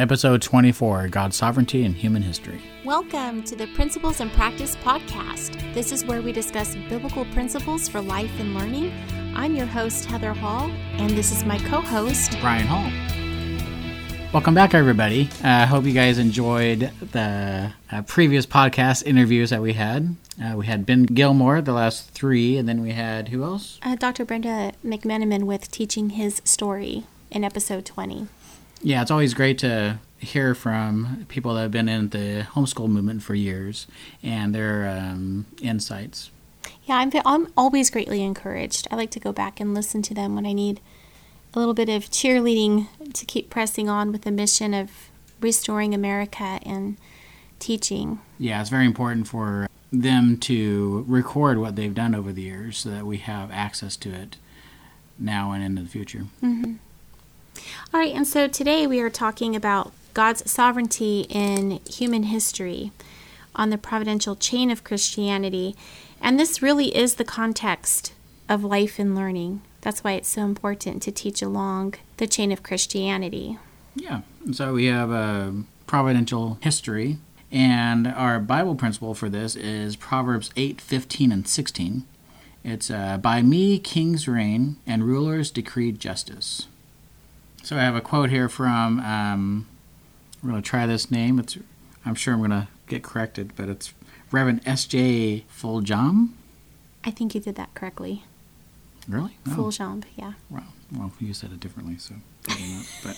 Episode 24 God's Sovereignty and Human History. Welcome to the Principles in Practice Podcast. This is where we discuss biblical principles for life and learning. I'm your host, Heather Hall, and this is my co host, Brian Hall. Welcome back, everybody. I uh, hope you guys enjoyed the uh, previous podcast interviews that we had. Uh, we had Ben Gilmore, the last three, and then we had who else? Uh, Dr. Brenda McMenamin with Teaching His Story in episode 20. Yeah, it's always great to hear from people that have been in the homeschool movement for years and their um, insights. Yeah, I'm, I'm always greatly encouraged. I like to go back and listen to them when I need a little bit of cheerleading to keep pressing on with the mission of restoring America and teaching. Yeah, it's very important for them to record what they've done over the years so that we have access to it now and into the future. Mm-hmm. All right, and so today we are talking about God's sovereignty in human history on the providential chain of Christianity. And this really is the context of life and learning. That's why it's so important to teach along the chain of Christianity. Yeah. So we have a providential history, and our Bible principle for this is Proverbs 8 15 and 16. It's uh, By me kings reign, and rulers decree justice. So I have a quote here from, um, we're going to try this name. It's, I'm sure I'm going to get corrected, but it's Reverend S.J. Foljambe. I think you did that correctly. Really? Oh. Foljambe, yeah. Wow. Well, you said it differently, so but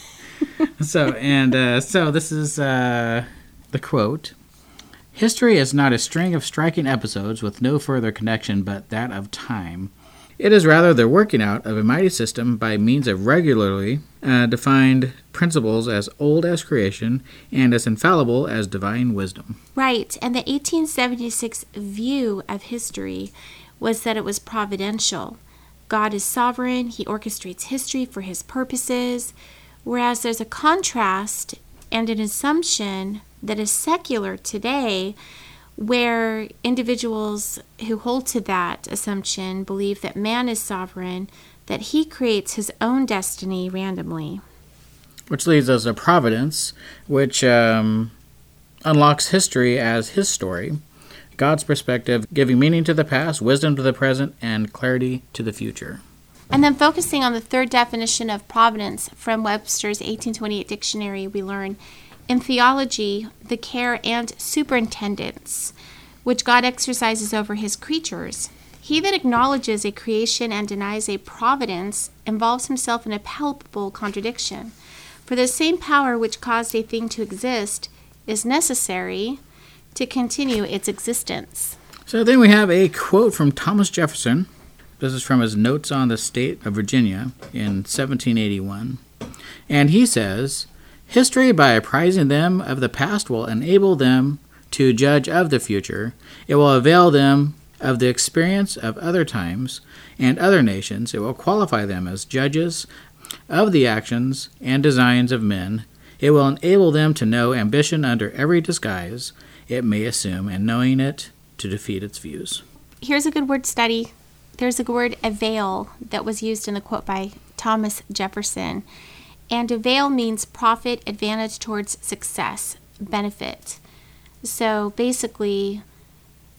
so and uh, so this is uh, the quote. History is not a string of striking episodes with no further connection but that of time it is rather the working out of a mighty system by means of regularly uh, defined principles as old as creation and as infallible as divine wisdom. Right, and the 1876 view of history was that it was providential. God is sovereign, he orchestrates history for his purposes, whereas there's a contrast and an assumption that is secular today where individuals who hold to that assumption believe that man is sovereign, that he creates his own destiny randomly. Which leads us to providence, which um, unlocks history as his story, God's perspective, giving meaning to the past, wisdom to the present, and clarity to the future. And then focusing on the third definition of providence from Webster's 1828 dictionary, we learn in theology, the care and superintendence which God exercises over his creatures. He that acknowledges a creation and denies a providence involves himself in a palpable contradiction. For the same power which caused a thing to exist is necessary to continue its existence. So then we have a quote from Thomas Jefferson. This is from his Notes on the State of Virginia in 1781. And he says, History, by apprising them of the past, will enable them to judge of the future. It will avail them of the experience of other times and other nations. It will qualify them as judges of the actions and designs of men. It will enable them to know ambition under every disguise it may assume, and knowing it, to defeat its views. Here's a good word study. There's a word avail that was used in the quote by Thomas Jefferson. And avail means profit, advantage towards success, benefit. So basically,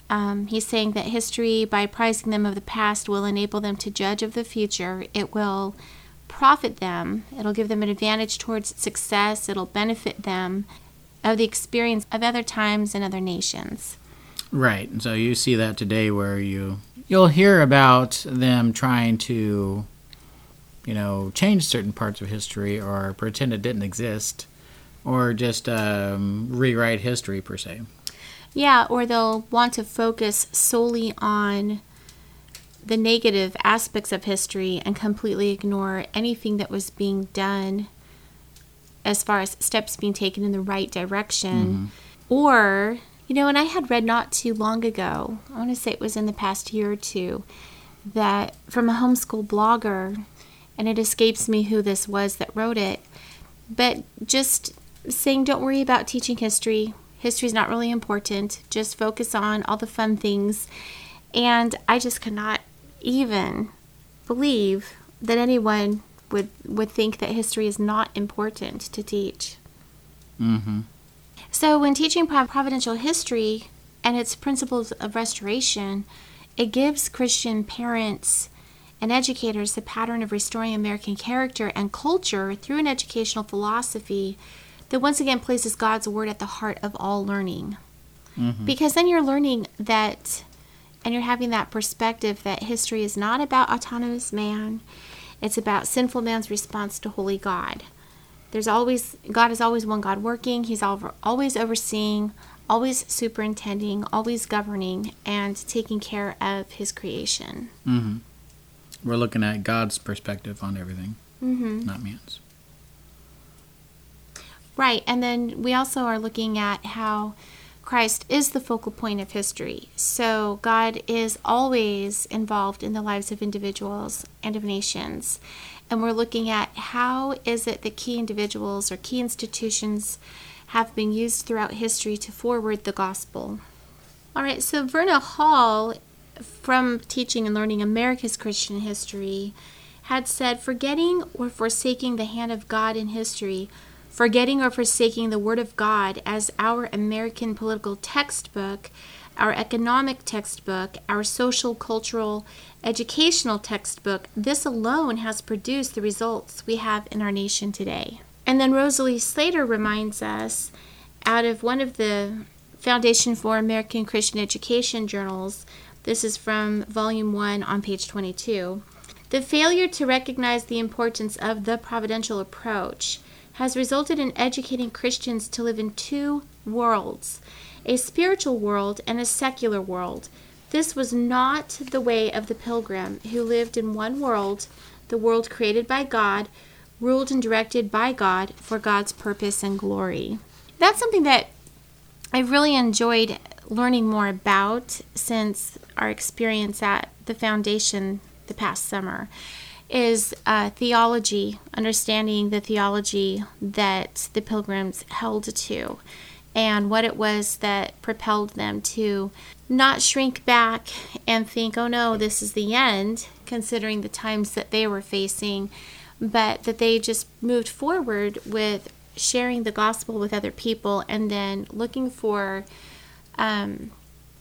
um, he's saying that history, by apprising them of the past, will enable them to judge of the future. It will profit them, it'll give them an advantage towards success, it'll benefit them of the experience of other times and other nations. Right. And so you see that today where you you'll hear about them trying to you know, change certain parts of history or pretend it didn't exist or just um, rewrite history per se. Yeah, or they'll want to focus solely on the negative aspects of history and completely ignore anything that was being done as far as steps being taken in the right direction. Mm-hmm. Or, you know, and I had read not too long ago, I want to say it was in the past year or two, that from a homeschool blogger and it escapes me who this was that wrote it. But just saying, don't worry about teaching history. History's not really important. Just focus on all the fun things. And I just cannot even believe that anyone would would think that history is not important to teach. Mm-hmm. So, when teaching providential history and its principles of restoration, it gives Christian parents and educators the pattern of restoring American character and culture through an educational philosophy that once again places God's word at the heart of all learning. Mm-hmm. Because then you're learning that, and you're having that perspective that history is not about autonomous man, it's about sinful man's response to holy God. There's always, God is always one God working, He's al- always overseeing, always superintending, always governing, and taking care of His creation. Mm-hmm. We're looking at God's perspective on everything, Mm-hmm. not man's. Right, and then we also are looking at how Christ is the focal point of history. So God is always involved in the lives of individuals and of nations. And we're looking at how is it that key individuals or key institutions have been used throughout history to forward the gospel. All right, so Verna Hall, from teaching and learning America's Christian history, had said, Forgetting or forsaking the hand of God in history forgetting or forsaking the Word of God as our American political textbook, our economic textbook, our social, cultural, educational textbook, this alone has produced the results we have in our nation today. And then Rosalie Slater reminds us out of one of the Foundation for American Christian Education journals, this is from volume 1 on page 22. The failure to recognize the importance of the providential approach has resulted in educating Christians to live in two worlds a spiritual world and a secular world. This was not the way of the pilgrim who lived in one world, the world created by God, ruled and directed by God for God's purpose and glory. That's something that I've really enjoyed learning more about since our experience at the foundation the past summer is uh, theology, understanding the theology that the pilgrims held to and what it was that propelled them to not shrink back and think, oh no, this is the end, considering the times that they were facing, but that they just moved forward with sharing the gospel with other people and then looking for um,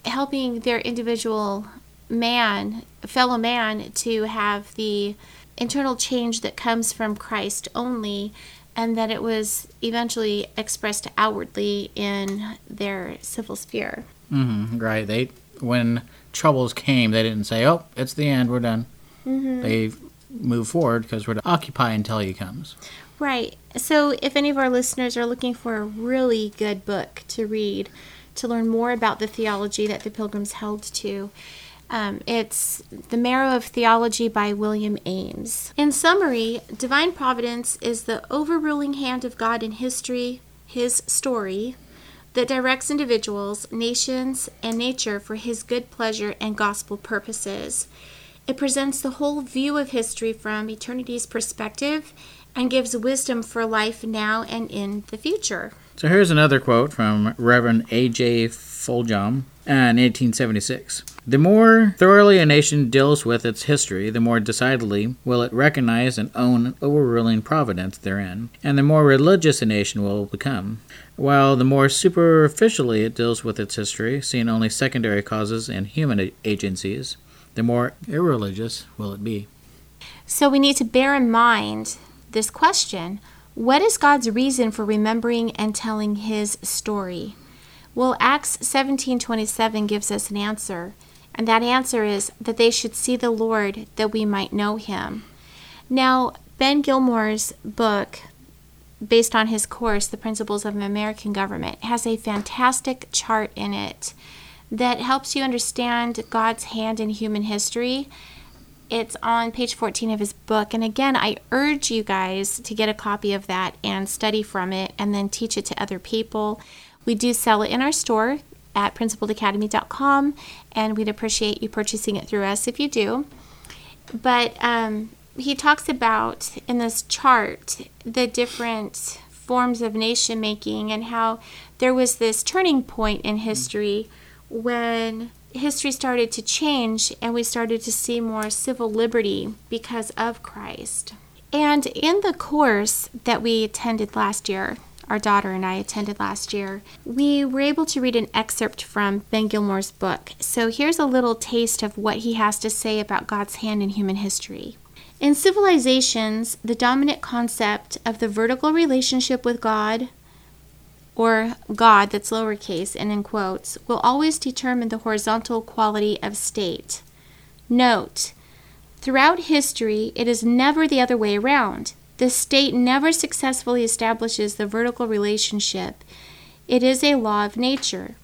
helping their individual man, fellow man, to have the internal change that comes from Christ only, and that it was eventually expressed outwardly in their civil sphere. Mm-hmm. Right. They when troubles came, they didn't say, "Oh, it's the end. We're done." Mm-hmm. They moved forward because we're to occupy until he comes. Right. So, if any of our listeners are looking for a really good book to read to learn more about the theology that the Pilgrims held to, um, it's The Marrow of Theology by William Ames. In summary, divine providence is the overruling hand of God in history, his story, that directs individuals, nations, and nature for his good pleasure and gospel purposes. It presents the whole view of history from eternity's perspective and gives wisdom for life now and in the future. So here's another quote from Reverend A.J. Foljambe in 1876. The more thoroughly a nation deals with its history, the more decidedly will it recognize and own overruling providence therein, and the more religious a nation will become. While the more superficially it deals with its history, seeing only secondary causes and human agencies, the more irreligious will it be. So we need to bear in mind this question what is God's reason for remembering and telling his story? Well, Acts 17:27 gives us an answer, and that answer is that they should see the Lord that we might know him. Now, Ben Gilmore's book based on his course The Principles of American Government has a fantastic chart in it that helps you understand God's hand in human history it's on page 14 of his book. And again, I urge you guys to get a copy of that and study from it and then teach it to other people. We do sell it in our store at principledacademy.com, and we'd appreciate you purchasing it through us if you do. But um, he talks about in this chart the different forms of nation making and how there was this turning point in history when history started to change and we started to see more civil liberty because of Christ. And in the course that we attended last year, our daughter and I attended last year, we were able to read an excerpt from Ben Gilmore's book. So here's a little taste of what he has to say about God's hand in human history. In civilizations, the dominant concept of the vertical relationship with God, or God that's lowercase and in quotes, will always determine the horizontal quality of state. Note, throughout history, it is never the other way around. The state never successfully establishes the vertical relationship. It is a law of nature.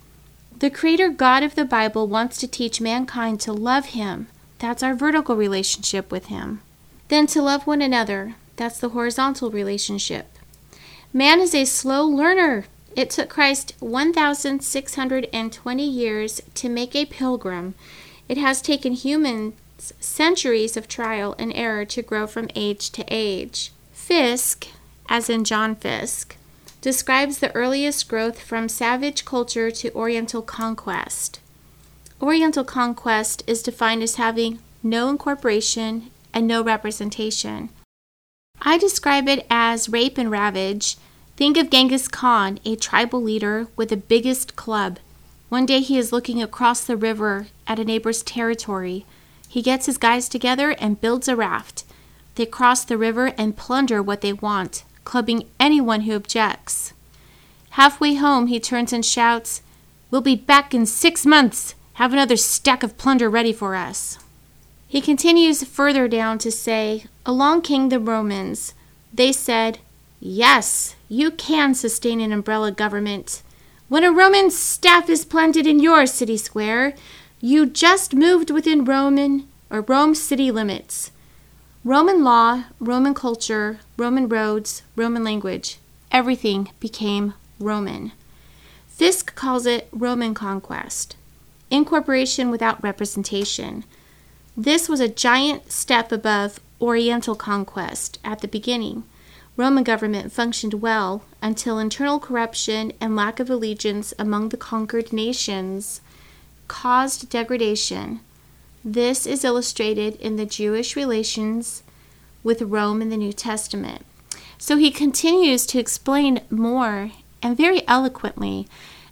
The Creator God of the Bible wants to teach mankind to love Him. That's our vertical relationship with Him. Then to love one another. That's the horizontal relationship. Man is a slow learner. It took Christ 1,620 years to make a pilgrim. It has taken humans centuries of trial and error to grow from age to age. Fiske, as in John Fiske, describes the earliest growth from savage culture to Oriental conquest. Oriental conquest is defined as having no incorporation and no representation. I describe it as rape and ravage. Think of Genghis Khan, a tribal leader with the biggest club. One day he is looking across the river at a neighbor's territory. He gets his guys together and builds a raft. They cross the river and plunder what they want, clubbing anyone who objects. Halfway home, he turns and shouts, We'll be back in six months. Have another stack of plunder ready for us. He continues further down to say, Along came the Romans. They said, Yes, you can sustain an umbrella government. When a Roman staff is planted in your city square, you just moved within Roman or Rome city limits. Roman law, Roman culture, Roman roads, Roman language, everything became Roman. Fiske calls it Roman conquest, incorporation without representation. This was a giant step above Oriental conquest at the beginning. Roman government functioned well until internal corruption and lack of allegiance among the conquered nations caused degradation. This is illustrated in the Jewish relations with Rome in the New Testament. So he continues to explain more and very eloquently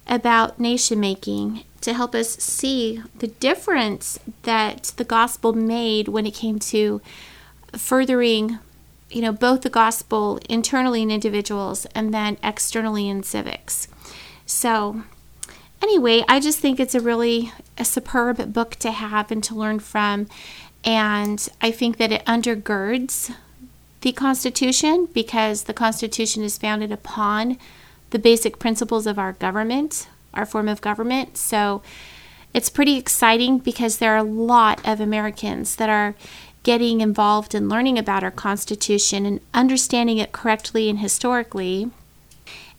about nation making to help us see the difference that the gospel made when it came to furthering you know both the gospel internally in individuals and then externally in civics. So anyway i just think it's a really a superb book to have and to learn from. And i think that it undergirds the constitution because the constitution is founded upon the basic principles of our government our form of government. So it's pretty exciting because there are a lot of americans that are getting involved in learning about our Constitution and understanding it correctly and historically.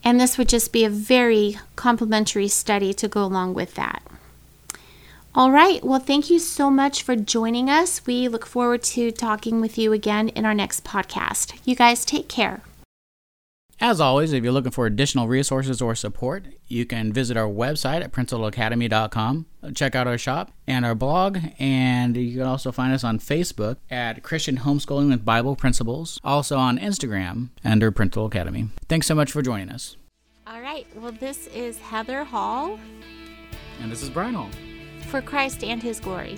And this would just be a very complimentary study to go along with that. All right, well, thank you so much for joining us. We look forward to talking with you again in our next podcast. You guys take care. As always, if you're looking for additional resources or support, you can visit our website at principledacademy.com, check out our shop and our blog, and you can also find us on Facebook at Christian Homeschooling with Bible Principles, also on Instagram under Principled Academy. Thanks so much for joining us. All right, well, this is Heather Hall. And this is Brian Hall. For Christ and His glory.